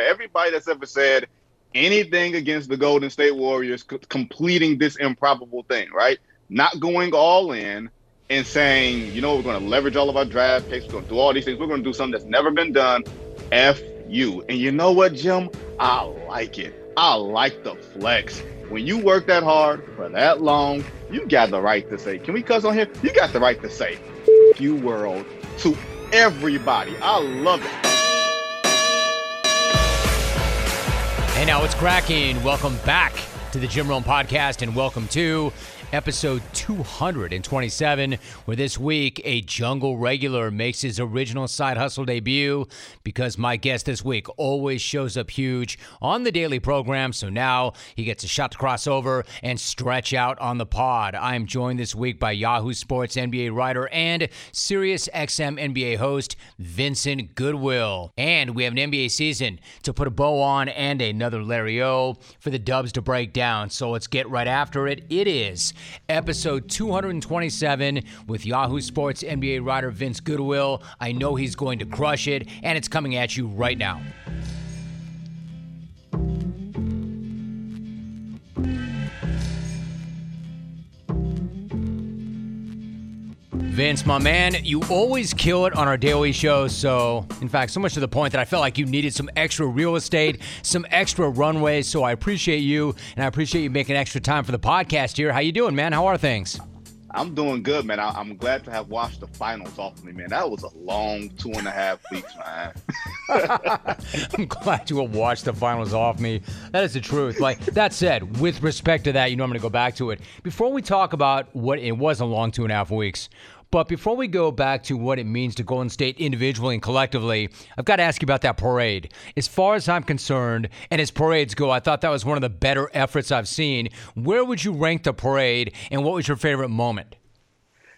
Everybody that's ever said anything against the Golden State Warriors c- completing this improbable thing, right? Not going all in and saying, you know, we're going to leverage all of our draft picks, we're going to do all these things, we're going to do something that's never been done. F you. And you know what, Jim? I like it. I like the flex. When you work that hard for that long, you got the right to say, can we cuss on here? You got the right to say, you world to everybody. I love it. Hey, now it's cracking. Welcome back to the Jim Rome podcast, and welcome to episode 227, where this week a jungle regular makes his original side hustle debut because my guest this week always shows up huge on the daily program. So now he gets a shot to cross over and stretch out on the pod. I am joined this week by Yahoo Sports NBA writer and Sirius XM NBA host Vincent Goodwill. And we have an NBA season to put a bow on and another Larry O for the Dubs to break down. So let's get right after it. It is episode 227 with Yahoo Sports NBA writer Vince Goodwill. I know he's going to crush it, and it's coming at you right now. Vince, my man, you always kill it on our daily show. So, in fact, so much to the point that I felt like you needed some extra real estate, some extra runway. So I appreciate you, and I appreciate you making extra time for the podcast here. How you doing, man? How are things? I'm doing good, man. I, am glad to have watched the finals off of me, man. That was a long two and a half weeks, man. I'm glad you have watched the finals off me. That is the truth. Like that said, with respect to that, you know I'm going to go back to it. Before we talk about what it was a long two and a half weeks, but before we go back to what it means to Golden State individually and collectively, I've got to ask you about that parade. As far as I'm concerned, and as parades go, I thought that was one of the better efforts I've seen. Where would you rank the parade, and what was your favorite moment?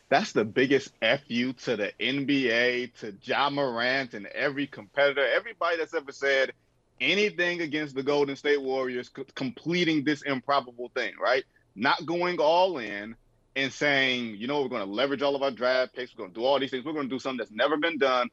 That's the biggest FU to the NBA, to Ja Morant, and every competitor, everybody that's ever said anything against the Golden State Warriors completing this improbable thing, right? Not going all in, and saying, you know, we're going to leverage all of our draft picks, we're going to do all these things, we're going to do something that's never been done.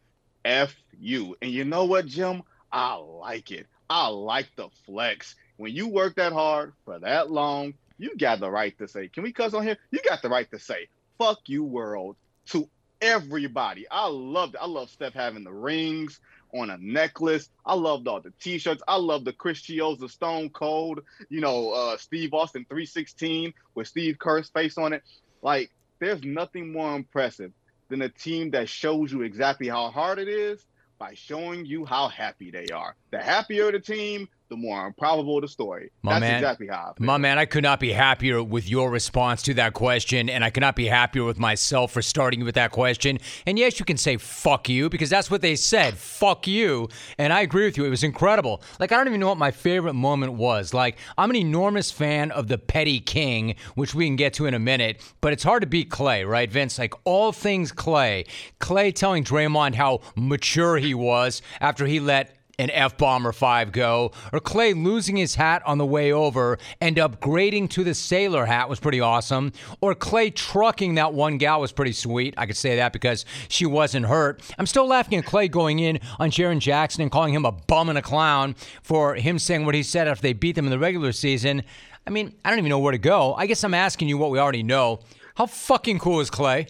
F you. And you know what, Jim? I like it. I like the flex. When you work that hard for that long, you got the right to say, can we cuss on here? You got the right to say, fuck you, world, to everybody. I loved it. I love Steph having the rings on a necklace. I loved all the t-shirts. I love the Chris Chiozza Stone Cold, you know, uh, Steve Austin 316 with Steve Kerr's face on it. Like, there's nothing more impressive than a team that shows you exactly how hard it is by showing you how happy they are. The happier the team, the more improbable the story. My That's man, exactly how. My man, I could not be happier with your response to that question, and I could not be happier with myself for starting with that question. And yes, you can say "fuck you" because that's what they said. "Fuck you," and I agree with you. It was incredible. Like I don't even know what my favorite moment was. Like I'm an enormous fan of the Petty King, which we can get to in a minute. But it's hard to beat Klay, right, Vince? Like all things Klay, Klay telling Draymond how mature he was after he let an F bomb or five go, or Klay losing his hat on the way over and upgrading to the sailor hat was pretty awesome, or Klay trucking that one gal was pretty sweet. I could say that because she wasn't hurt. I'm still laughing at Klay going in on Jaren Jackson and calling him a bum and a clown for him saying what he said after they beat them in the regular season. I mean, I don't even know where to go. I guess I'm asking you what we already know. How fucking cool is Klay?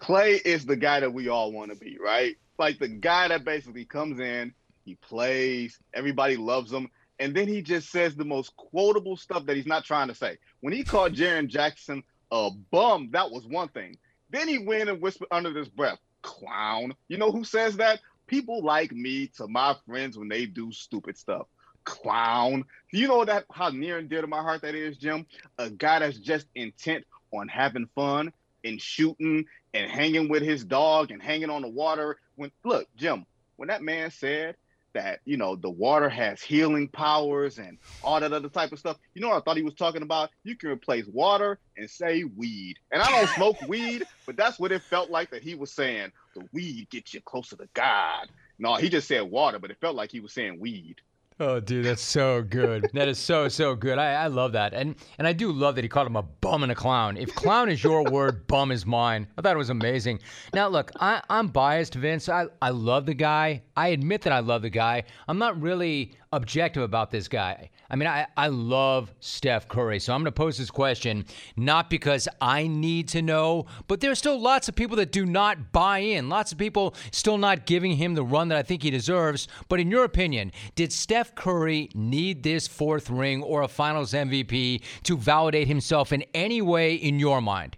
Klay is the guy that we all want to be, right? Like the guy that basically comes in he plays. Everybody loves him. And then he just says the most quotable stuff that he's not trying to say. When he called Jaren Jackson a bum, that was one thing. Then he went and whispered under his breath, clown. You know who says that? People like me to my friends when they do stupid stuff. Clown. Do you know that how near and dear to my heart that is, Jim? A guy that's just intent on having fun and shooting and hanging with his dog and hanging on the water. When look, Jim, when that man said that you know the water has healing powers and all that other type of stuff. You know what I thought he was talking about? You can replace water and say weed. And I don't smoke weed, but that's what it felt like that he was saying. The weed gets you closer to God. No, he just said water, but it felt like he was saying weed. Oh, dude, that's so good. that is so so good. I, I love that, and and I do love that he called him a bum and a clown. If clown is your word, bum is mine. I thought it was amazing. Now, look, I, I'm biased, Vince. I I love the guy. I admit that I love the guy. I'm not really objective about this guy. I mean, I, I love Steph Curry. So I'm going to pose this question not because I need to know, but there's still lots of people that do not buy in. Lots of people still not giving him the run that I think he deserves. But in your opinion, did Steph Curry need this fourth ring or a finals MVP to validate himself in any way in your mind?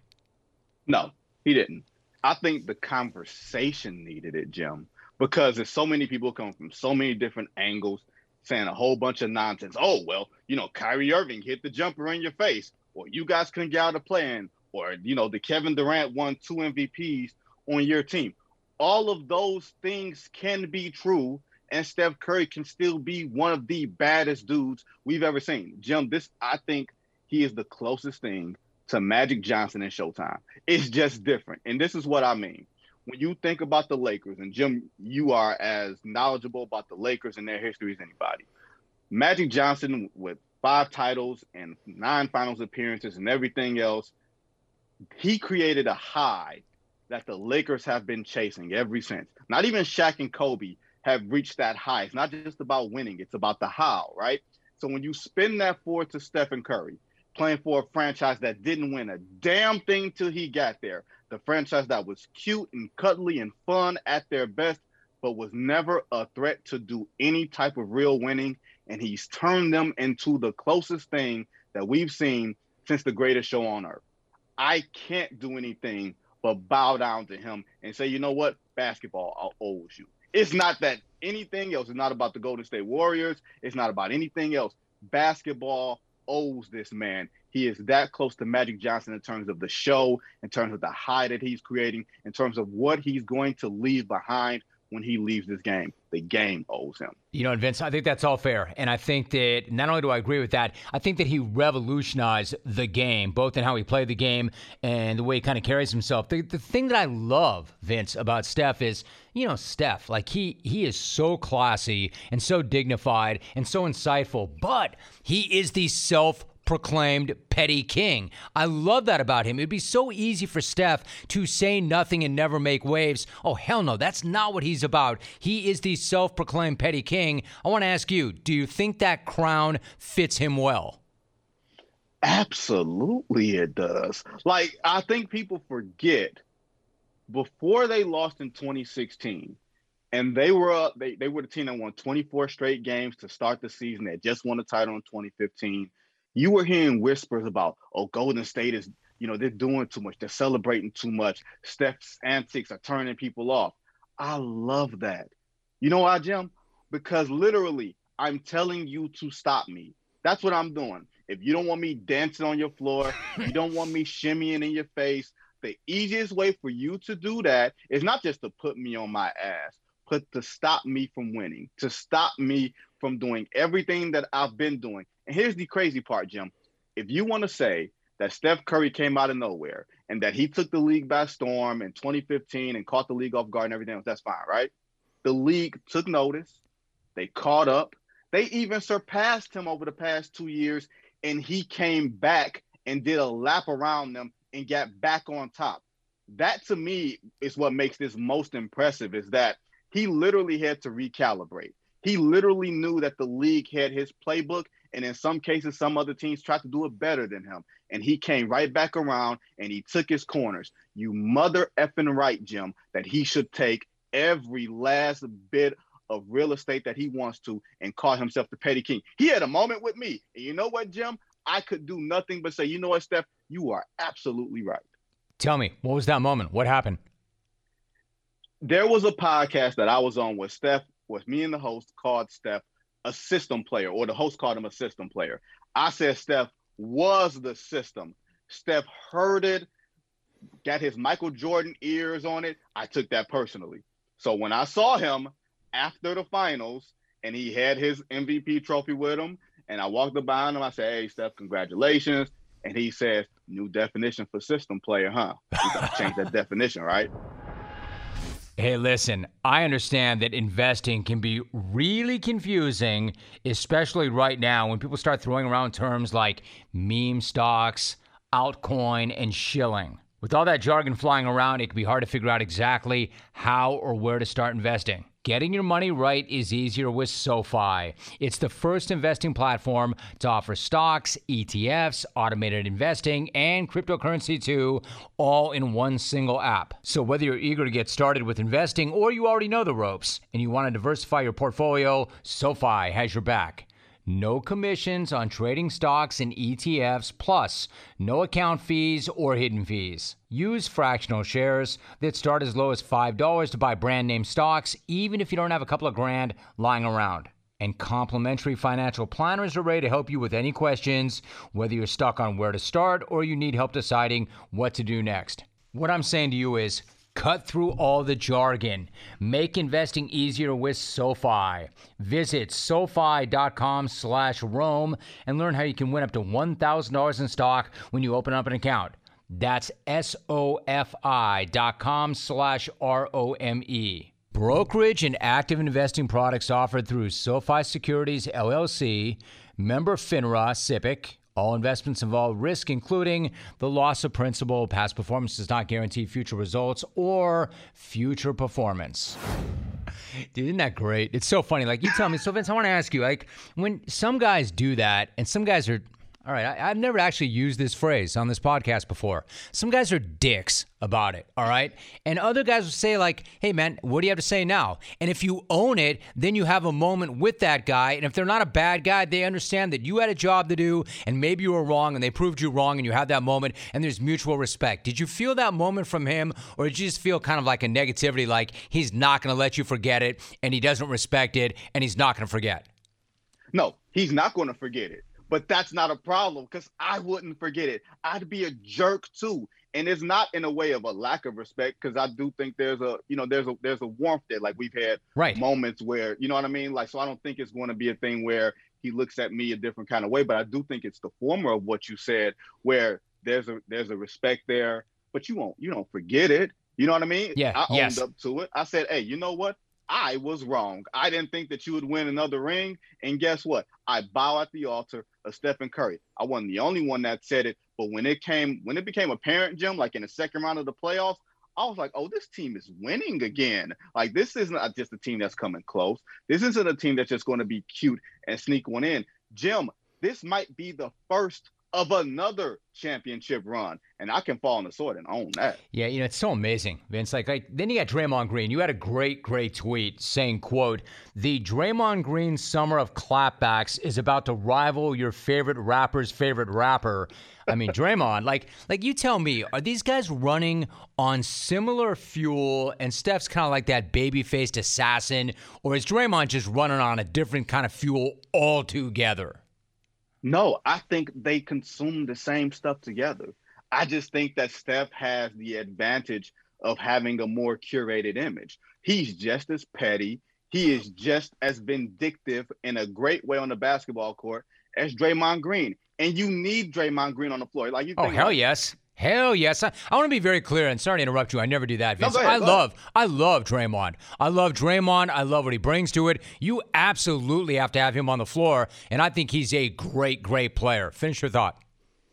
No, he didn't. I think the conversation needed it, Jim, because there's so many people coming from so many different angles saying a whole bunch of nonsense. Oh, well, you know, Kyrie Irving hit the jumper in your face, or you guys couldn't get out of playing, or, you know, the Kevin Durant won two MVPs on your team. All of those things can be true, and Steph Curry can still be one of the baddest dudes we've ever seen. Jim, this, I think he is the closest thing to Magic Johnson in Showtime. It's just different. And this is what I mean when you think about the Lakers, and Jim, you are as knowledgeable about the Lakers and their history as anybody. Magic Johnson, with five titles and nine finals appearances and everything else, he created a high that the Lakers have been chasing ever since. Not even Shaq and Kobe have reached that high. It's not just about winning, it's about the how, right? So when you spin that forward to Stephen Curry, playing for a franchise that didn't win a damn thing till he got there, the franchise that was cute and cuddly and fun at their best, but was never a threat to do any type of real winning. And he's turned them into the closest thing that we've seen since the greatest show on earth. I can't do anything but bow down to him and say, you know what, basketball owes you. It's not that anything else. It's not about the Golden State Warriors. It's not about anything else. Basketball owes this man. He is that close to Magic Johnson in terms of the show, in terms of the high that he's creating, in terms of what he's going to leave behind when he leaves this game. The game owes him. You know, Vince, I think that's all fair. And I think that not only do I agree with that, I think that he revolutionized the game, both in how he played the game and the way he kind of carries himself. The, the thing that I love, Vince, about Steph is, you know, Steph, like he he is so classy and so dignified and so insightful, but he is the self proclaimed petty king. I love that about him. It'd be so easy for Steph to say nothing and never make waves. Oh, hell no, that's not what he's about. He is the self proclaimed petty king. I want to ask you do you think that crown fits him well? Absolutely, it does. Like, I think people forget before they lost in 2016 and they were up they, they were the team that won 24 straight games to start the season they just won a title in 2015 you were hearing whispers about, oh, Golden State is, you know, they're doing too much, they're celebrating too much. Steph's antics are turning people off. I love that. You know why, Jim? Because literally, I'm telling you to stop me. That's what I'm doing. If you don't want me dancing on your floor, you don't want me shimmying in your face, the easiest way for you to do that is not just to put me on my ass, but to stop me from winning, to stop me from doing everything that I've been doing. And here's the crazy part, Jim. If you want to say that Steph Curry came out of nowhere and that he took the league by storm in 2015 and caught the league off guard and everything else, that's fine, right? The league took notice. They caught up. They even surpassed him over the past two years, and he came back and did a lap around them and got back on top. That to me is what makes this most impressive is that he literally had to recalibrate. He literally knew that the league had his playbook and in some cases, some other teams tried to do it better than him. And he came right back around and he took his corners. You mother effing right, Jim, that he should take every last bit of real estate that he wants to and call himself the petty king. He had a moment with me. And you know what, Jim? I could do nothing but say, you know what, Steph, you are absolutely right. Tell me, what was that moment? What happened? There was a podcast that I was on with Steph, with me and the host called Steph a system player, or the host called him a system player. I said Steph was the system. Steph heard it, got his Michael Jordan ears on it. I took that personally. So when I saw him after the finals and he had his MVP trophy with him. And I walked up behind him. I said, "Hey, Steph, congratulations!" And he says, "New definition for system player, huh? We gotta change that definition, right?" Hey, listen, I understand that investing can be really confusing, especially right now when people start throwing around terms like meme stocks, altcoin, and shilling. With all that jargon flying around, it can be hard to figure out exactly how or where to start investing. Getting your money right is easier with SoFi. It's the first investing platform to offer stocks, ETFs, automated investing, and cryptocurrency too, all in one single app. So whether you're eager to get started with investing or you already know the ropes and you want to diversify your portfolio, SoFi has your back. No commissions on trading stocks and ETFs, plus no account fees or hidden fees. Use fractional shares that start as low as $5 to buy brand name stocks, even if you don't have a couple of grand lying around. And complimentary financial planners are ready to help you with any questions, whether you're stuck on where to start or you need help deciding what to do next. What I'm saying to you is, Cut through all the jargon. Make investing easier with SoFi. Visit SoFi.com slash Rome and learn how you can win up to $1,000 in stock when you open up an account. That's S-O-F-I dot com slash R-O-M-E. Brokerage and active investing products offered through SoFi Securities, LLC, member FINRA, SIPC, all investments involve risk, including the loss of principal. Past performance does not guarantee future results or future performance. Dude, isn't that great? It's so funny. Like you tell me. So Vince, I want to ask you, like, when some guys do that, and some guys are all right, I, have never actually used this phrase on this podcast before. Some guys are dicks about it, all right? And other guys will say, like, hey, man, what do you have to say now? And if you own it, then you have a moment with that guy. And if they're not a bad guy, they understand that you had a job to do and maybe you were wrong and they proved you wrong and you had that moment and there's mutual respect. Did you feel that moment from him or did you just feel kind of like a negativity, like he's not going to let you forget it and he doesn't respect it and he's not going to forget? No, he's not going to forget it but that's not a problem because I wouldn't forget it. I'd be a jerk too. And it's not in a way of a lack of respect because I do think there's a you know there's a there's a warmth there like we've had right. moments where you know what I mean like so I don't think it's going to be a thing where he looks at me a different kind of way but I do think it's the former of what you said where there's a there's a respect there but you won't you don't forget it you know what I mean yeah I owned yes. up to it I said hey you know what I was wrong. I didn't think that you would win another ring. And guess what? I bow at the altar of Stephen Curry. I wasn't the only one that said it, but when it came, when it became apparent, Jim, like in the second round of the playoffs, I was like, oh, this team is winning again. Like this isn't just a team that's coming close. This isn't a team that's just going to be cute and sneak one in. Jim, this might be the first of another championship run, and I can fall on the sword and own that. Yeah, you know it's so amazing, Vince. Like, like then you got Draymond Green. You had a great, great tweet saying, "quote The Draymond Green summer of clapbacks is about to rival your favorite rapper's favorite rapper." I mean, Draymond, like, like you tell me, are these guys running on similar fuel? And Steph's kind of like that baby-faced assassin, or is Draymond just running on a different kind of fuel altogether? No, I think they consume the same stuff together. I just think that Steph has the advantage of having a more curated image. He's just as petty. He is just as vindictive in a great way on the basketball court as Draymond Green. And you need Draymond Green on the floor. Like you Oh hell yes. Hell yes. I, I, want to be very clear and sorry to interrupt you. I never do that. Vince. No, ahead, I love I love Draymond. I love Draymond. I love what he brings to it. You absolutely have to have him on the floor and I think he's a great great player. Finish your thought.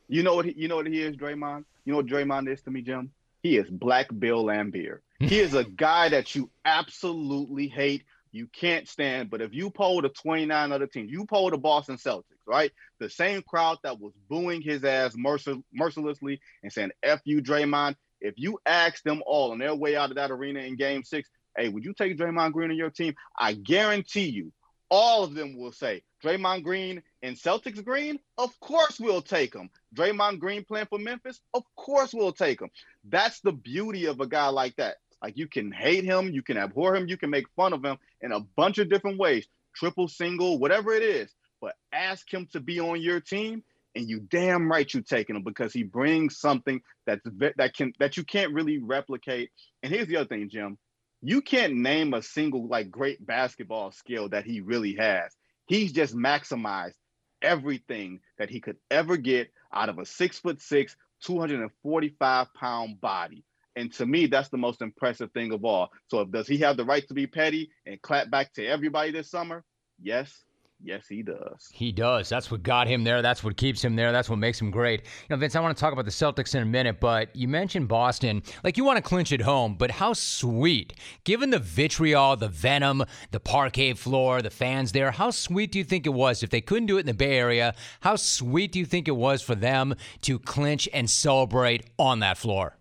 You know what he, you know what he is, Draymond? You know what Draymond is to me, Jim? He is Black Bill Laimbeer. he is a guy that you absolutely hate you can't stand. But if you poll the 29 other teams, you poll the Boston Celtics, right? The same crowd that was booing his ass mercil- mercilessly and saying, F you, Draymond. If you ask them all on their way out of that arena in game six, hey, would you take Draymond Green on your team? I guarantee you, all of them will say, Draymond Green and Celtics Green, of course we'll take him. Draymond Green playing for Memphis, of course we'll take him. That's the beauty of a guy like that. Like you can hate him, you can abhor him, you can make fun of him in a bunch of different ways, triple, single, whatever it is. But ask him to be on your team, and you damn right you taking him because he brings something that's that can that you can't really replicate. And here's the other thing, Jim. You can't name a single like great basketball skill that he really has. He's just maximized everything that he could ever get out of a six foot six, 245 pound body. And to me, that's the most impressive thing of all. So, does he have the right to be petty and clap back to everybody this summer? Yes, Yes, he does. He does. That's what got him there. That's what keeps him there. That's what makes him great. You know, Vince, I want to talk about the Celtics in a minute, but you mentioned Boston. Like, you want to clinch at home, but how sweet, given the vitriol, the venom, the parquet floor, the fans there, how sweet do you think it was? If they couldn't do it in the Bay Area, how sweet do you think it was for them to clinch and celebrate on that floor?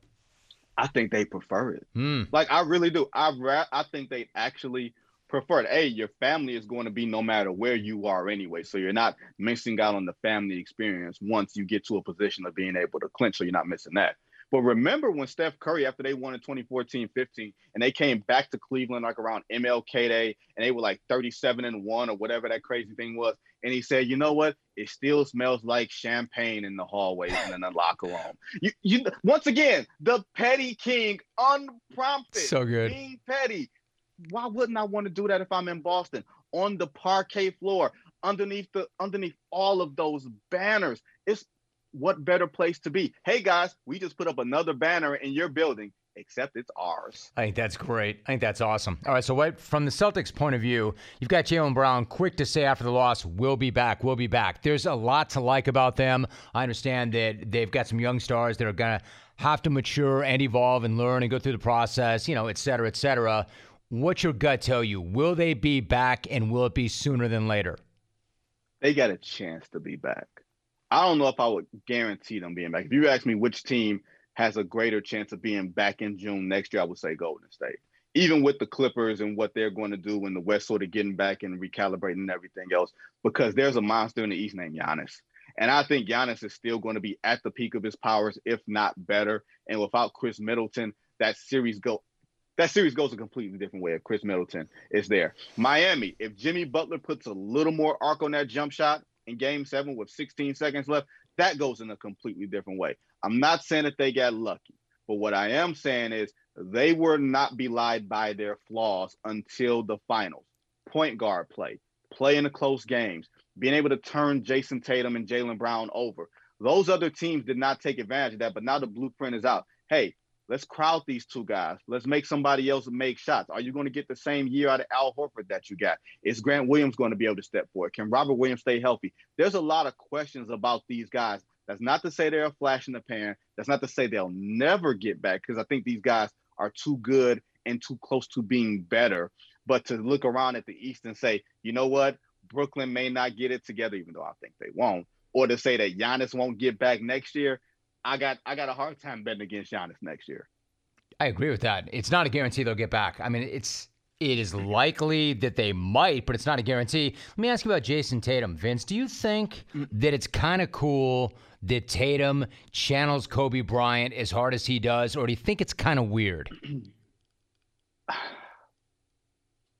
I think they prefer it. Mm. Like, I really do. I, I think they actually preferred. Hey, your family is going to be no matter where you are anyway. So you're not missing out on the family experience once you get to a position of being able to clinch. So you're not missing that. But remember when Steph Curry, after they won in 2014 15, and they came back to Cleveland like around MLK Day, and they were like 37 and 1 or whatever that crazy thing was. And he said, you know what? It still smells like champagne in the hallways and in the locker room. You, you, once again, the petty king, unprompted. So good. Being petty why wouldn't I want to do that if I'm in Boston on the parquet floor underneath the underneath all of those banners? It's what better place to be? Hey guys, we just put up another banner in your building except it's ours. I think that's great. I think that's awesome. All right, so what, from the Celtics' point of view, you've got Jaylen Brown quick to say after the loss, we'll be back, we'll be back. There's a lot to like about them. I understand that they've got some young stars that are going to have to mature and evolve and learn and go through the process, you know, et cetera, et cetera. What's your gut tell you? Will they be back and will it be sooner than later? They got a chance to be back. I don't know if I would guarantee them being back. If you ask me which team has a greater chance of being back in June next year, I would say Golden State. Even with the Clippers and what they're going to do when the West sort of getting back and recalibrating and everything else, because there's a monster in the East named Giannis. And I think Giannis is still going to be at the peak of his powers, if not better. And without Khris Middleton, that series go that series goes a completely different way if Khris Middleton is there. Miami, if Jimmy Butler puts a little more arc on that jump shot in game seven with 16 seconds left, that goes in a completely different way. I'm not saying that they got lucky, but what I am saying is they were not belied by their flaws until the finals. Point guard play, play in the close games, being able to turn Jayson Tatum and Jaylen Brown over. Those other teams did not take advantage of that, but now the blueprint is out. Hey, Let's crowd these two guys. Let's make somebody else make shots. Are you going to get the same year out of Al Horford that you got? Is Grant Williams going to be able to step forward? Can Robert Williams stay healthy? There's a lot of questions about these guys. That's not to say they're a flash in the pan. That's not to say they'll never get back because I think these guys are too good and too close to being better. But to look around at the East and say, you know what, Brooklyn may not get it together, even though I think they won't, or to say that Giannis won't get back next year, I got I got a hard time betting against Giannis next year. I agree with that. It's not a guarantee they'll get back. I mean, it's it is likely that they might, but it's not a guarantee. Let me ask you about Jayson Tatum. Vince, do you think mm. that it's kind of cool that Tatum channels Kobe Bryant as hard as he does, or do you think it's kind of weird?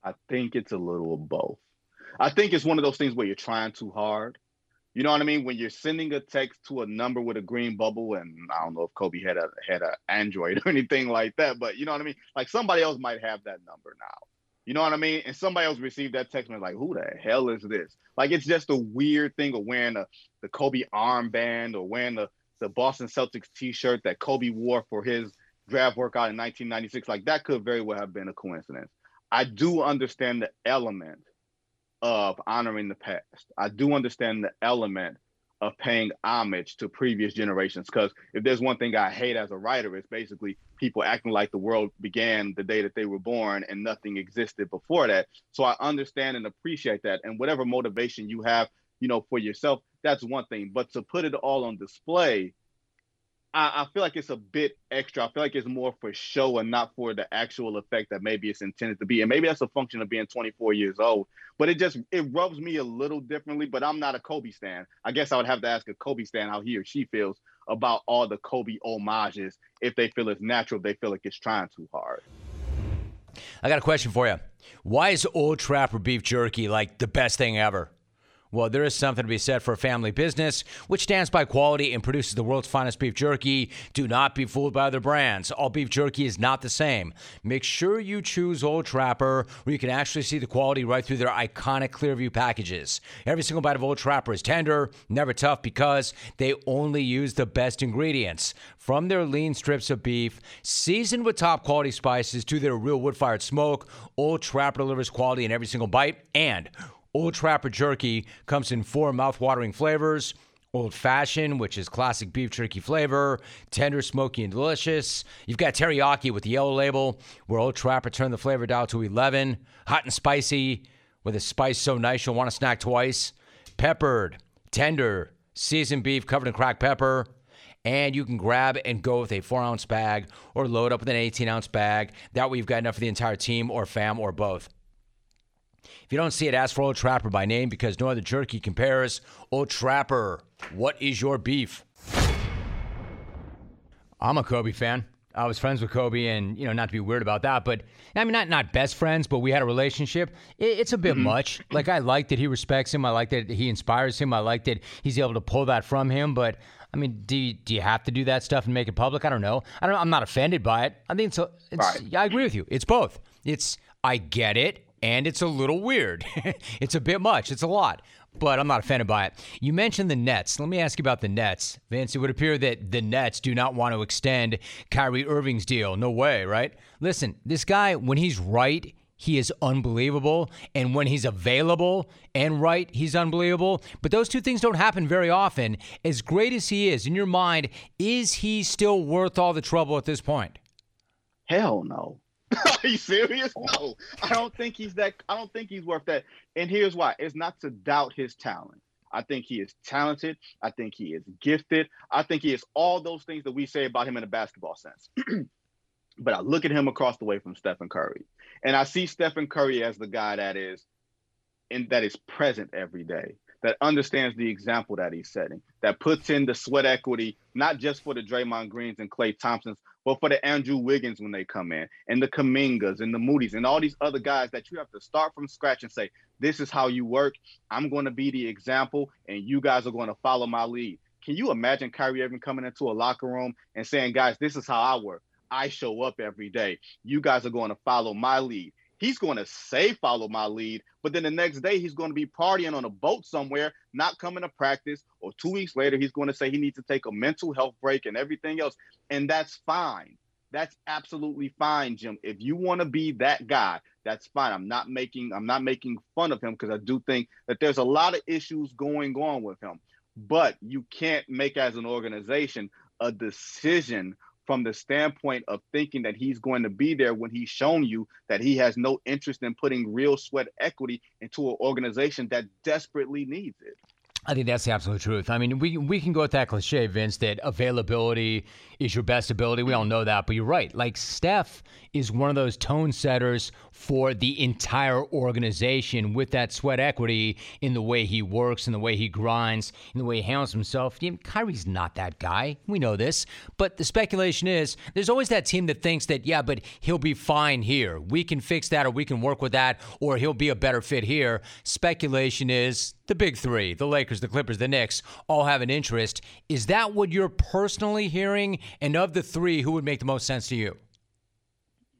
I think it's a little of both. I think it's one of those things where you're trying too hard you know what I mean? When you're sending a text to a number with a green bubble, and I don't know if Kobe had a had an Android or anything like that, but you know what I mean? Like somebody else might have that number now. You know what I mean? And somebody else received that text and like, who the hell is this? Like it's just a weird thing of wearing a, the Kobe armband or wearing the, the Boston Celtics t-shirt that Kobe wore for his draft workout in 1996. Like that could very well have been a coincidence. I do understand the element of honoring the past. I do understand the element of paying homage to previous generations because if there's one thing I hate as a writer, it's basically people acting like the world began the day that they were born and nothing existed before that. So I understand and appreciate that. And whatever motivation you have, you know, for yourself, that's one thing. But to put it all on display I, I, feel like it's a bit extra. I feel like it's more for show and not for the actual effect that maybe it's intended to be. And maybe that's a function of being 24 years old. But it just it rubs me a little differently. But I'm not a Kobe stan. I guess I would have to ask a Kobe stan how he or she feels about all the Kobe homages. If they feel it's natural, if they feel like it's trying too hard. I got a question for you. Why is Old Trapper beef jerky like the best thing ever? Well, there is something to be said for a family business which stands by quality and produces the world's finest beef jerky. Do not be fooled by other brands. All beef jerky is not the same. Make sure you choose Old Trapper, where you can actually see the quality right through their iconic Clearview packages. Every single bite of Old Trapper is tender, never tough, because they only use the best ingredients. From their lean strips of beef, seasoned with top quality spices, to their real wood fired smoke, Old Trapper delivers quality in every single bite. And Old Trapper Jerky comes in four mouth-watering flavors. Old fashioned, which is classic beef jerky flavor, tender, smoky, and delicious. You've got teriyaki with the yellow label, where Old Trapper turned the flavor dial to 11. Hot and spicy, with a spice so nice you'll want to snack twice. Peppered, tender, seasoned beef covered in cracked pepper. And you can grab and go with a four ounce bag or load up with an 18 ounce bag. That way, you've got enough for the entire team or fam or both. If you don't see it, ask for Old Trapper by name because no other jerky compares. Old Trapper, what is your beef? I'm a Kobe fan. I was friends with Kobe, and you know, not to be weird about that, but I mean, not not best friends, but we had a relationship. It, it's a bit mm-hmm. much. Like I like that he respects him. I like that he inspires him. I like that he's able to pull that from him. But I mean, do you, do you have to do that stuff and make it public? I don't know. I don't. I'm not offended by it. I think it's. it's right. I agree with you. It's both. It's. I get it and it's a little weird. it's a bit much. It's a lot, but I'm not offended by it. You mentioned the Nets. Let me ask you about the Nets. Vince, it would appear that the Nets do not want to extend Kyrie Irving's deal. No way, right? Listen, this guy, when he's right, he is unbelievable. And when he's available and right, he's unbelievable. But those two things don't happen very often. As great as he is, in your mind, is he still worth all the trouble at this point? Hell no. Are you serious? No, I don't think he's that. I don't think he's worth that. And here's why: it's not to doubt his talent. I think he is talented. I think he is gifted. I think he is all those things that we say about him in a basketball sense. but I look at him across the way from Stephen Curry, and I see Stephen Curry as the guy that is, and that is present every day that understands the example that he's setting, that puts in the sweat equity, not just for the Draymond Greens and Klay Thompsons, but for the Andrew Wiggins when they come in, and the Kumingas and the Moody's and all these other guys that you have to start from scratch and say, this is how you work. I'm going to be the example, and you guys are going to follow my lead. Can you imagine Kyrie Irving coming into a locker room and saying, guys, this is how I work. I show up every day. You guys are going to follow my lead he's going to say follow my lead, but then the next day he's going to be partying on a boat somewhere, not coming to practice, or two weeks later he's going to say he needs to take a mental health break and everything else, and that's fine. That's absolutely fine, Jim. If you want to be that guy, that's fine. I'm not making I'm not making fun of him because I do think that there's a lot of issues going on with him. But you can't make as an organization a decision from the standpoint of thinking that he's going to be there when he's shown you that he has no interest in putting real sweat equity into an organization that desperately needs it. I think that's the absolute truth. I mean, we we can go with that cliche, Vince, that availability is your best ability. We all know that, but you're right. Like Steph is one of those tone setters for the entire organization with that sweat equity in the way he works, in the way he grinds, in the way he handles himself. You know, Kyrie's not that guy. We know this. But the speculation is there's always that team that thinks that, yeah, but he'll be fine here. We can fix that or we can work with that or he'll be a better fit here. Speculation is the big three, the Lakers, the Clippers, the Knicks, all have an interest. Is that what you're personally hearing? And of the three, who would make the most sense to you?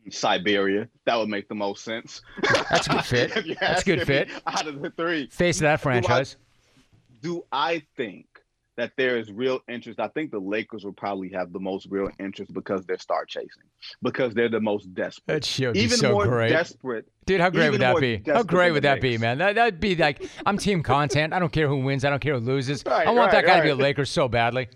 Siberia. That would make the most sense. That's a good fit. That's a good fit. Out of the three, face of that franchise. Do I, do I think that there is real interest? I think the Lakers will probably have the most real interest because they're star chasing, because they're the most desperate. That shit even so more great. desperate. Dude, how great would that be? How great would that be, man? That, that'd be like, I'm team content. I don't care who wins. I don't care who loses. Right, I want right, that guy right. to be a Lakers so badly.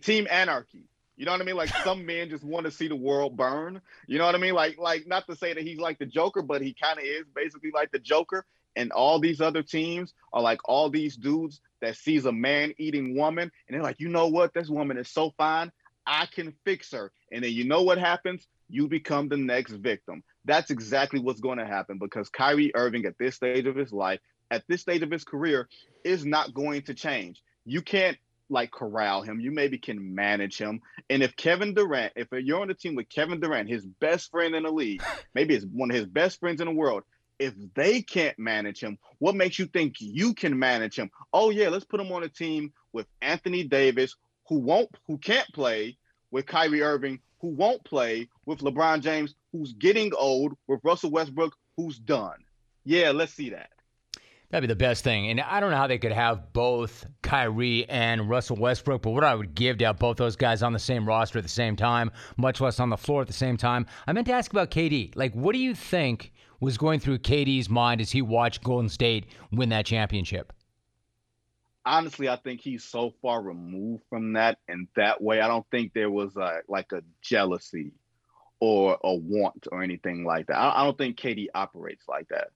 Team anarchy. You know what I mean? Like some men just want to see the world burn. You know what I mean? Like, like not to say that he's like the Joker, but he kind of is basically like the Joker. And all these other teams are like all these dudes that sees a man eating woman, and they're like, you know what? This woman is so fine, I can fix her. And then you know what happens? You become the next victim. That's exactly what's going to happen because Kyrie Irving, at this stage of his life, at this stage of his career, is not going to change. You can't like corral him. You maybe can manage him. And if Kevin Durant, if you're on the team with Kevin Durant, his best friend in the league, maybe it's one of his best friends in the world, if they can't manage him, what makes you think you can manage him? Oh yeah, let's put him on a team with Anthony Davis, who won't, who can't play, with Kyrie Irving, who won't play, with LeBron James, who's getting old, with Russell Westbrook, who's done. Yeah, let's see that. That'd be the best thing. And I don't know how they could have both Kyrie and Russell Westbrook, but what I would give to have both those guys on the same roster at the same time, much less on the floor at the same time. I meant to ask about KD. Like, what do you think was going through KD's mind as he watched Golden State win that championship? Honestly, I think he's so far removed from that in that way. I don't think there was a, like a jealousy or a want or anything like that. I, I don't think KD operates like that.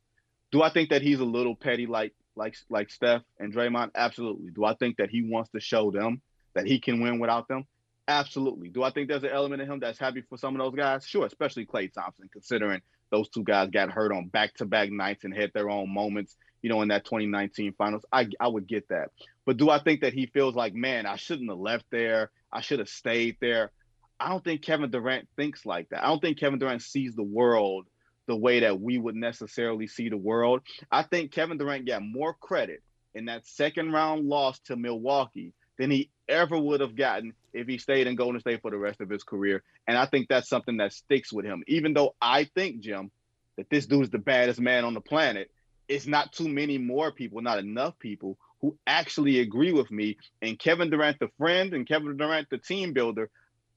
Do I think that he's a little petty like like like Steph and Draymond? Absolutely. Do I think that he wants to show them that he can win without them? Absolutely. Do I think there's an element of him that's happy for some of those guys? Sure, especially Klay Thompson, considering those two guys got hurt on back-to-back nights and had their own moments, you know, in that 2019 finals. I I would get that. But do I think that he feels like, man, I shouldn't have left there. I should have stayed there. I don't think Kevin Durant thinks like that. I don't think Kevin Durant sees the world the way that we would necessarily see the world. I think Kevin Durant got more credit in that second round loss to Milwaukee than he ever would have gotten if he stayed in Golden State for the rest of his career. And I think that's something that sticks with him. Even though I think, Jim, that this dude's the baddest man on the planet, it's not too many more people, not enough people who actually agree with me. And Kevin Durant, the friend, and Kevin Durant, the team builder,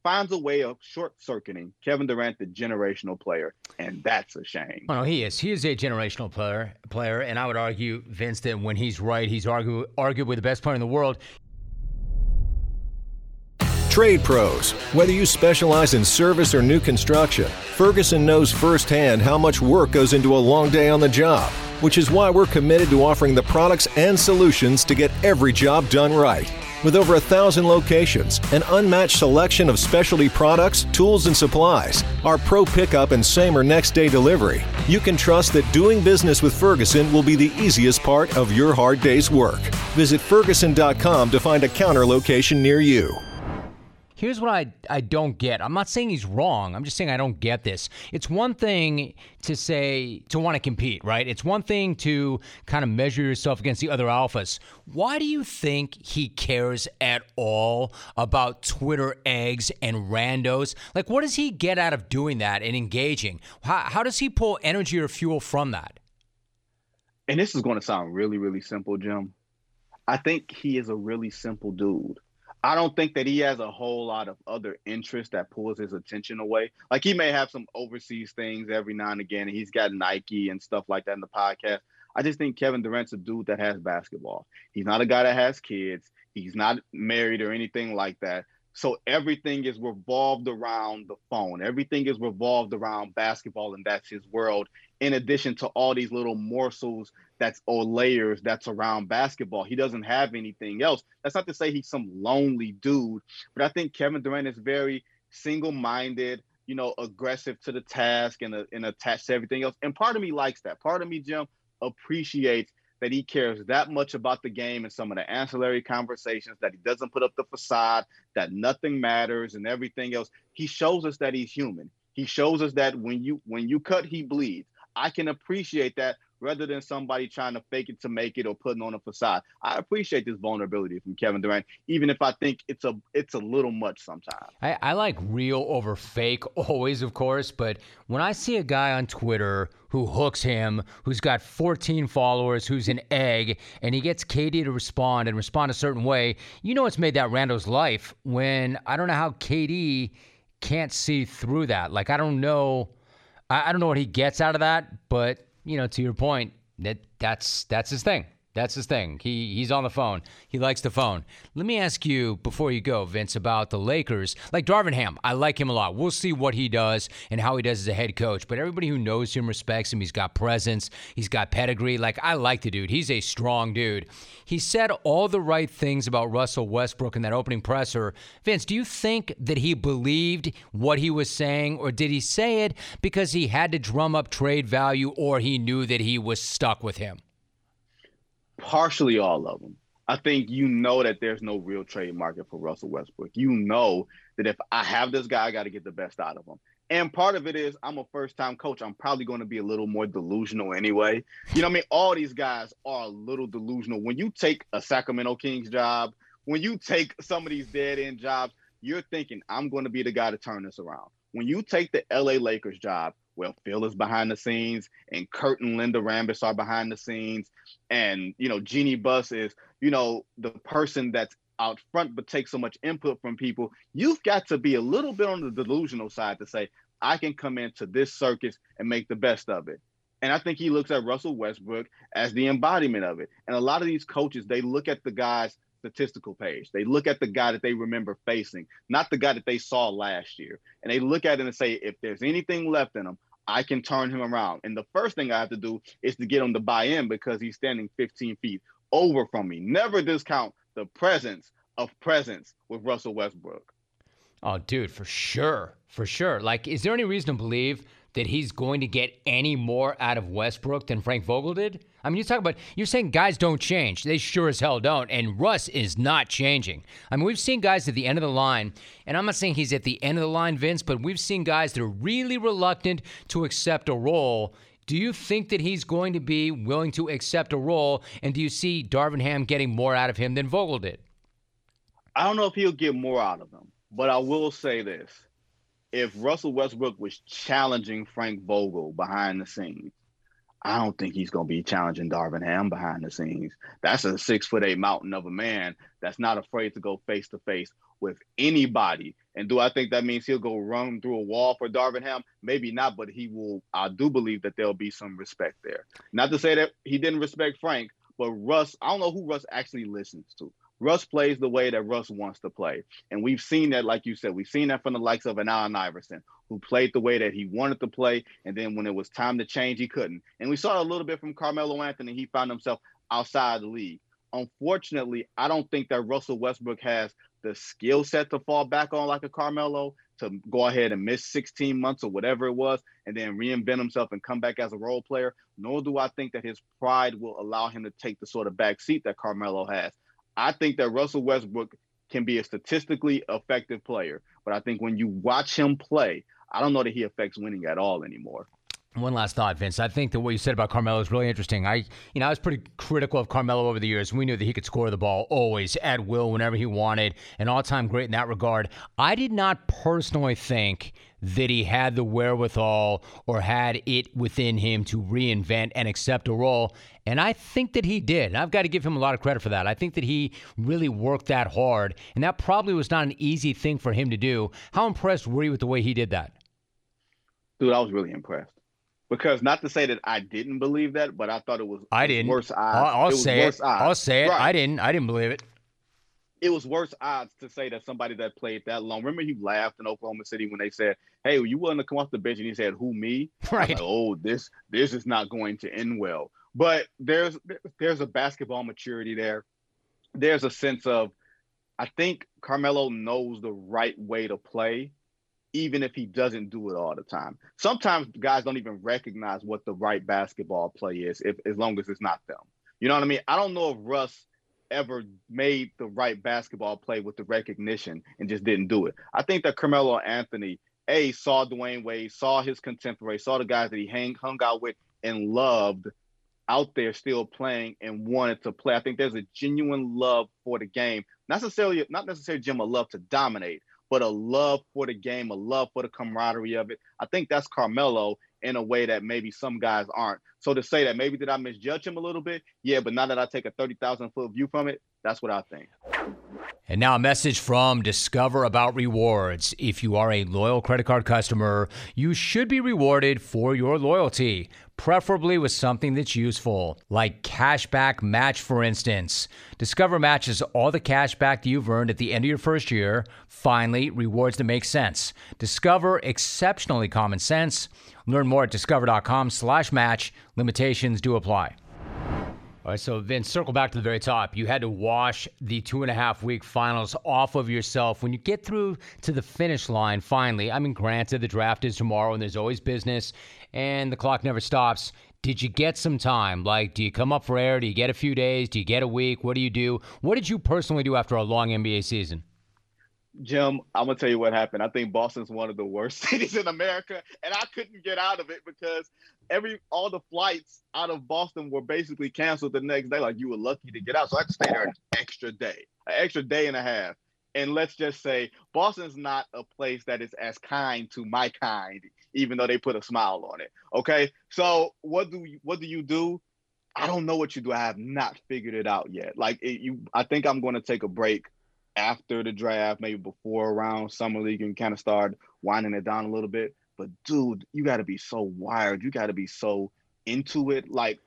finds a way of short circuiting Kevin Durant, the generational player, and that's a shame. Oh, no, he is. He is a generational player, player, and I would argue, Vince, that when he's right, he's argue, arguably the best player in the world. Trade pros. Whether you specialize in service or new construction, Ferguson knows firsthand how much work goes into a long day on the job, which is why we're committed to offering the products and solutions to get every job done right. With over a thousand locations, an unmatched selection of specialty products, tools, and supplies, our pro pickup and same or next day delivery, you can trust that doing business with Ferguson will be the easiest part of your hard day's work. Visit Ferguson.com to find a counter location near you. Here's what I, I don't get. I'm not saying he's wrong. I'm just saying I don't get this. It's one thing to say, to want to compete, right? It's one thing to kind of measure yourself against the other alphas. Why do you think he cares at all about Twitter eggs and randos? Like, what does he get out of doing that and engaging? How, how does he pull energy or fuel from that? And this is going to sound really, really simple, Jim. I think he is a really simple dude. I don't think that he has a whole lot of other interests that pulls his attention away. Like he may have some overseas things every now and again, and he's got Nike and stuff like that in the podcast. I just think Kevin Durant's a dude that has basketball. He's not a guy that has kids. He's not married or anything like that. So everything is revolved around the phone. Everything is revolved around basketball, and that's his world. In addition to all these little morsels that's or layers that's around basketball, he doesn't have anything else. That's not to say he's some lonely dude, but I think Kevin Durant is very single-minded, you know, aggressive to the task and, uh, and attached to everything else. And part of me likes that. Part of me, Jim, appreciates that he cares that much about the game and some of the ancillary conversations, that he doesn't put up the facade, that nothing matters and everything else. He shows us that he's human. He shows us that when you when you cut, he bleeds. I can appreciate that rather than somebody trying to fake it to make it or putting on a facade. I appreciate this vulnerability from Kevin Durant, even if I think it's a it's a little much sometimes. I, I like real over fake always, of course, but when I see a guy on Twitter who hooks him, who's got 14 followers, who's an egg, and he gets KD to respond and respond a certain way, you know it's made that rando's life when I don't know how KD can't see through that. Like I don't know I, I don't know what he gets out of that, but you know, to your point, that that's that's his thing. That's his thing. He he's on the phone. He likes the phone. Let me ask you before you go, Vince, about the Lakers. Like Darvin Ham, I like him a lot. We'll see what he does and how he does as a head coach. But everybody who knows him respects him. He's got presence. He's got pedigree. Like I like the dude. He's a strong dude. He said all the right things about Russell Westbrook in that opening presser. Vince, do you think that he believed what he was saying, or did he say it because he had to drum up trade value, or he knew that he was stuck with him? Partially all of them. I think you know that there's no real trade market for Russell Westbrook. You know that if I have this guy, I got to get the best out of him. And part of it is I'm a first time coach. I'm probably going to be a little more delusional anyway. You know I mean? All these guys are a little delusional. When you take a Sacramento Kings job, when you take some of these dead end jobs, you're thinking, I'm going to be the guy to turn this around. When you take the LA Lakers job, well, Phil is behind the scenes, and Kurt and Linda Rambis are behind the scenes, and you know, Jeanie Buss is, you know, the person that's out front but takes so much input from people, you've got to be a little bit on the delusional side to say, I can come into this circus and make the best of it. And I think he looks at Russell Westbrook as the embodiment of it. And a lot of these coaches, they look at the guy's statistical page. They look at the guy that they remember facing, not the guy that they saw last year. And they look at it and say, if there's anything left in him, I can turn him around. And the first thing I have to do is to get him to buy in because he's standing 15 feet over from me. Never discount the presence of presence with Russell Westbrook. Oh, dude, for sure. For sure. Like, is there any reason to believe that he's going to get any more out of Westbrook than Frank Vogel did? I mean, you talk about, you're saying guys don't change. They sure as hell don't. And Russ is not changing. I mean, we've seen guys at the end of the line, and I'm not saying he's at the end of the line, Vince, but we've seen guys that are really reluctant to accept a role. Do you think that he's going to be willing to accept a role? And do you see Darvin Ham getting more out of him than Vogel did? I don't know if he'll get more out of him, but I will say this. If Russell Westbrook was challenging Frank Vogel behind the scenes, I don't think he's going to be challenging Darvin Ham behind the scenes. That's a six foot eight mountain of a man that's not afraid to go face to face with anybody. And do I think that means he'll go run through a wall for Darvin Ham? Maybe not, but he will. I do believe that there'll be some respect there. Not to say that he didn't respect Frank, but Russ, I don't know who Russ actually listens to. Russ plays the way that Russ wants to play. And we've seen that, like you said, we've seen that from the likes of an Allen Iverson, who played the way that he wanted to play. And then when it was time to change, he couldn't. And we saw a little bit from Carmelo Anthony. He found himself outside the league. Unfortunately, I don't think that Russell Westbrook has the skill set to fall back on like a Carmelo to go ahead and miss 16 months or whatever it was and then reinvent himself and come back as a role player. Nor do I think that his pride will allow him to take the sort of back seat that Carmelo has. I think that Russell Westbrook can be a statistically effective player, but I think when you watch him play, I don't know that he affects winning at all anymore. One last thought, Vince. I think that what you said about Carmelo is really interesting. I, you know, I was pretty critical of Carmelo over the years. We knew that he could score the ball always at will whenever he wanted, an all-time great in that regard. I did not personally think that he had the wherewithal or had it within him to reinvent and accept a role. And I think that he did. I've got to give him a lot of credit for that. I think that he really worked that hard. And that probably was not an easy thing for him to do. How impressed were you with the way he did that? Dude, I was really impressed. Because not to say that I didn't believe that, but I thought it was I didn't. worse odds. I'll, I'll it say it. I'll say it. Right. I didn't. I didn't believe it it was worse odds to say that somebody that played that long. Remember, he laughed in Oklahoma City when they said, "Hey, you willing to come off the bench?" And he said, "Who me?" Right. Like, oh, this this is not going to end well. But there's there's a basketball maturity there. There's a sense of, I think Carmelo knows the right way to play, even if he doesn't do it all the time. Sometimes guys don't even recognize what the right basketball play is, if as long as it's not them. You know what I mean? I don't know if Russ ever made the right basketball play with the recognition and just didn't do it. I think that Carmelo Anthony, A, saw Dwyane Wade, saw his contemporaries, saw the guys that he hang, hung out with and loved out there still playing and wanted to play. I think there's a genuine love for the game. Not necessarily, not necessarily Jim a love to dominate, but a love for the game, a love for the camaraderie of it. I think that's Carmelo in a way that maybe some guys aren't. So to say that maybe did I misjudge him a little bit? Yeah, but now that I take a 30,000 foot view from it, that's what I think. And now a message from Discover about rewards. If you are a loyal credit card customer, you should be rewarded for your loyalty, preferably with something that's useful, like cashback match, for instance. Discover matches all the cashback you've earned at the end of your first year. Finally, rewards that make sense. Discover exceptionally common sense. Learn more at discover.com slash match. Limitations do apply. All right, so Vince, circle back to the very top. You had to wash the two and a half week finals off of yourself. When you get through to the finish line, finally, I mean, granted, the draft is tomorrow and there's always business and the clock never stops. Did you get some time? Like, do you come up for air? Do you get a few days? Do you get a week? What do you do? What did you personally do after a long NBA season? Jim, I'm gonna tell you what happened. I think Boston's one of the worst cities in America, and I couldn't get out of it because every all the flights out of Boston were basically canceled the next day. Like you were lucky to get out, so I had to stay there an extra day, an extra day and a half. And let's just say Boston's not a place that is as kind to my kind, even though they put a smile on it. Okay, so what do you, what do you do? I don't know what you do. I have not figured it out yet. Like it, you, I think I'm going to take a break after the draft, maybe before around summer league, and kind of start winding it down a little bit. But dude, you got to be so wired. You got to be so into it. Like,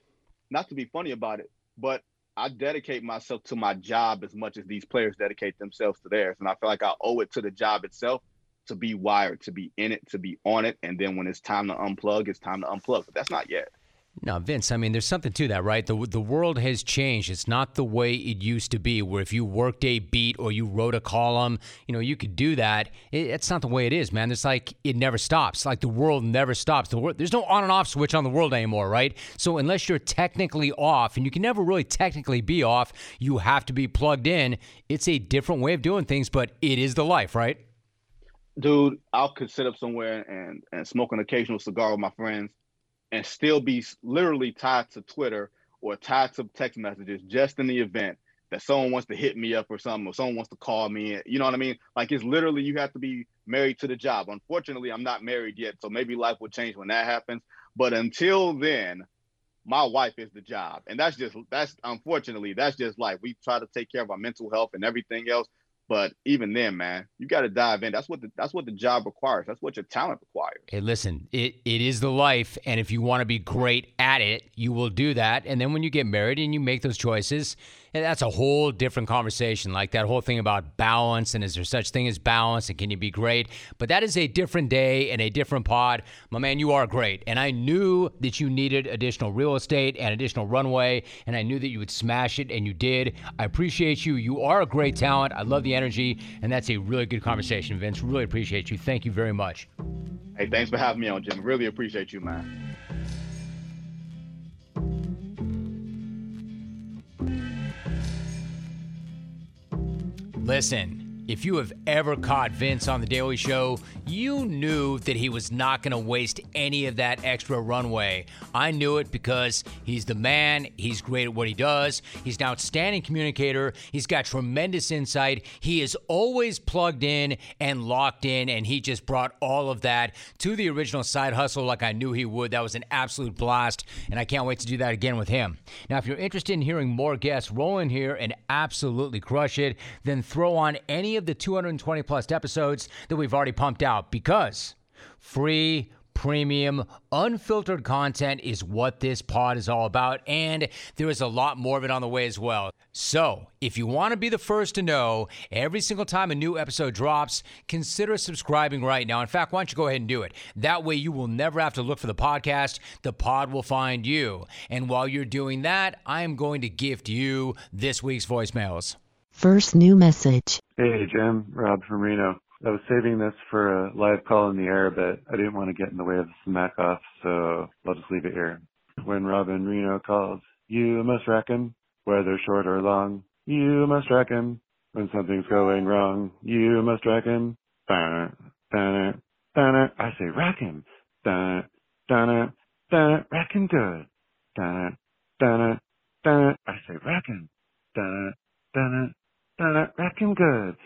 not to be funny about it, but I dedicate myself to my job as much as these players dedicate themselves to theirs, and I feel like I owe it to the job itself to be wired, to be in it, to be on it, and then when it's time to unplug, it's time to unplug. But that's not yet. No, Vince, I mean, there's something to that, right? The, the world has changed. It's not the way it used to be, where if you worked a beat or you wrote a column, you know, you could do that. It, it's not the way it is, man. It's like it never stops. Like the world never stops. The there's no on and off switch on the world anymore, right? So unless you're technically off, and you can never really technically be off, you have to be plugged in. It's a different way of doing things, but it is the life, right? Dude, I could sit up somewhere and, and smoke an occasional cigar with my friends and still be literally tied to Twitter or tied to text messages just in the event that someone wants to hit me up or something or someone wants to call me. You know what I mean? Like it's literally you have to be married to the job. Unfortunately, I'm not married yet, so maybe life will change when that happens. But until then, my wife is the job. And that's just that's unfortunately that's just life. We try to take care of our mental health and everything else. But even then, man, you got to dive in. That's what the that's what the job requires. That's what your talent requires. Hey, listen, it, it is the life, and if you want to be great at it, you will do that. And then when you get married and you make those choices, and that's a whole different conversation. Like that whole thing about balance and is there such thing as balance and can you be great? But that is a different day and a different pod. My man, you are great. And I knew that you needed additional real estate and additional runway, and I knew that you would smash it, and you did. I appreciate you. You are a great talent. I love the energy, and that's a really good conversation, Vince. Really appreciate you. Thank you very much. Hey, thanks for having me on, Jim. Really appreciate you, man. Listen. If you have ever caught Vince on The Daily Show, you knew that he was not going to waste any of that extra runway. I knew it because he's the man. He's great at what he does. He's an outstanding communicator. He's got tremendous insight. He is always plugged in and locked in, and he just brought all of that to the original side hustle like I knew he would. That was an absolute blast, and I can't wait to do that again with him. Now, if you're interested in hearing more guests roll in here and absolutely crush it, then throw on any of the 220 plus episodes that we've already pumped out because free premium, unfiltered content is what this pod is all about, and there is a lot more of it on the way as well. So, if you want to be the first to know every single time a new episode drops, consider subscribing right now. In fact, why don't you go ahead and do it? That way, you will never have to look for the podcast, the pod will find you. And while you're doing that, I am going to gift you this week's voicemails. First new message. Hey, Jim. Rob from Reno. I was saving this for a live call in the air, but I didn't want to get in the way of the smack off, so I'll just leave it here. When Robin Reno calls, you must reckon, whether short or long, you must reckon. When something's going wrong, you must reckon. Banner, banner, banner. I say reckon. Banner, banner, banner. Reckon good. Banner, banner, banner. I say reckon. Banner, banner, Reckon good.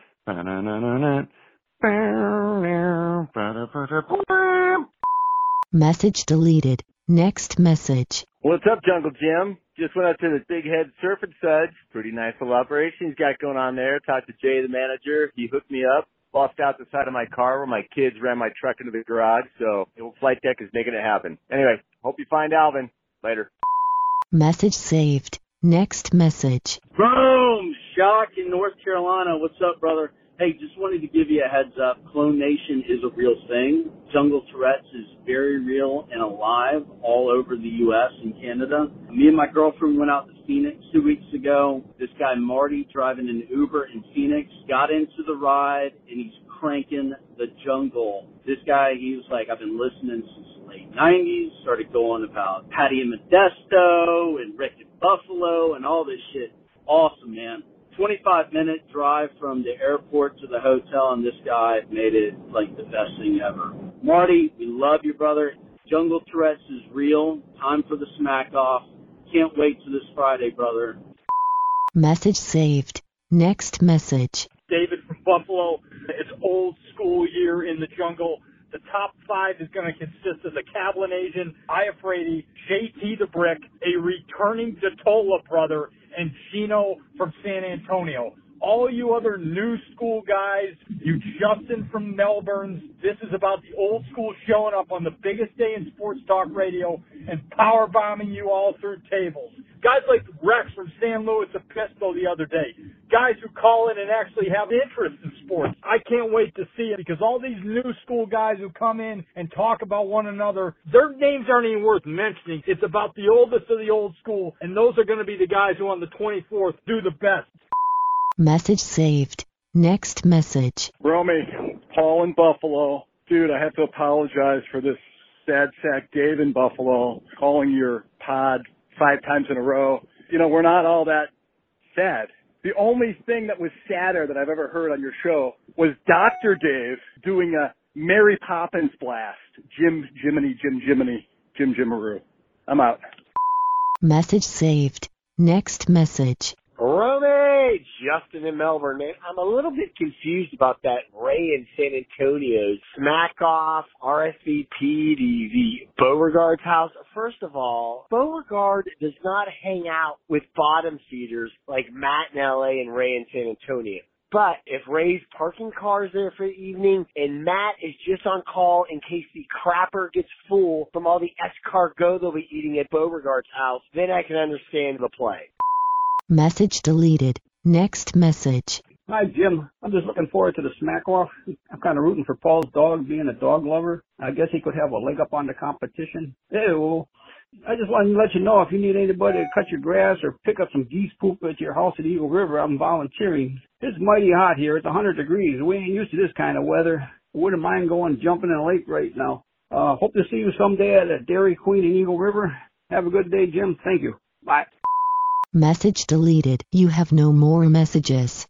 Message deleted. Next message. What's up, Jungle Jim? Just went out to the Big Head Surf and Suds. Pretty nice little operation he's got going on there. Talked to Jay, the manager. He hooked me up. Lost out the side of my car where my kids ran my truck into the garage. So the old flight deck is making it happen. Anyway, hope you find Alvin. Later. Message saved. Next message. Boom! Shock in North Carolina. What's up, brother? Hey, just wanted to give you a heads up. Clone Nation is a real thing. Jungle Tourette's is very real and alive all over the U.S. and Canada. Me and my girlfriend went out to Phoenix two weeks ago. This guy Marty driving an Uber in Phoenix got into the ride and he's cranking the jungle. This guy, he was like, I've been listening since the late 90s, started going about Patty and Modesto and Rick and Buffalo and all this shit. Awesome, man 25 minute drive from the airport to the hotel, and this guy made it like the best thing ever. Marty, we love you, brother. Jungle Tourette's is real. Time for the smack off. Can't wait to this Friday, brother. Message saved. Next message. David from Buffalo. It's old school year in the jungle. The top five is going to consist of the Cablinasian, Iafrate, JT the Brick, a returning Datola brother, and Gino from San Antonio. All you other new school guys, you Justin from Melbourne's, this is about the old school showing up on the biggest day in sports talk radio and power bombing you all through tables. Guys like Rex from San Luis Obispo the other day. Guys who call in and actually have interest in sports. I can't wait to see it because all these new school guys who come in and talk about one another, their names aren't even worth mentioning. It's about the oldest of the old school, and those are going to be the guys who on the 24th do the best. Message saved. Next message. Romy, Paul in Buffalo. Dude, I have to apologize for this sad sack Dave in Buffalo calling your pod five times in a row. You know, we're not all that sad. The only thing that was sadder that I've ever heard on your show was Dr. Dave doing a Mary Poppins blast. Jim Jiminy, Jim Jiminy, Jim Jimaroo. I'm out. Message saved. Next message. Romy, Justin in Melbourne, man. I'm a little bit confused about that Ray in San Antonio's smack off RSVP the the Beauregard's house. First of all, Beauregard does not hang out with bottom feeders like Matt in LA and Ray in San Antonio. But if Ray's parking cars there for the evening and Matt is just on call in case the crapper gets full from all the escargot they'll be eating at Beauregard's house, then I can understand the play. Message deleted. Next message. Hi, Jim. I'm just looking forward to the smack off. I'm kind of rooting for Paul's dog being a dog lover. I guess he could have a leg up on the competition. Ew. I just wanted to let you know if you need anybody to cut your grass or pick up some geese poop at your house at Eagle River, I'm volunteering. It's mighty hot here. It's 100 degrees. We ain't used to this kind of weather. Wouldn't mind going jumping in a lake right now. Uh, hope to see you someday at a Dairy Queen in Eagle River. Have a good day, Jim. Thank you. Bye. Message deleted. You have no more messages.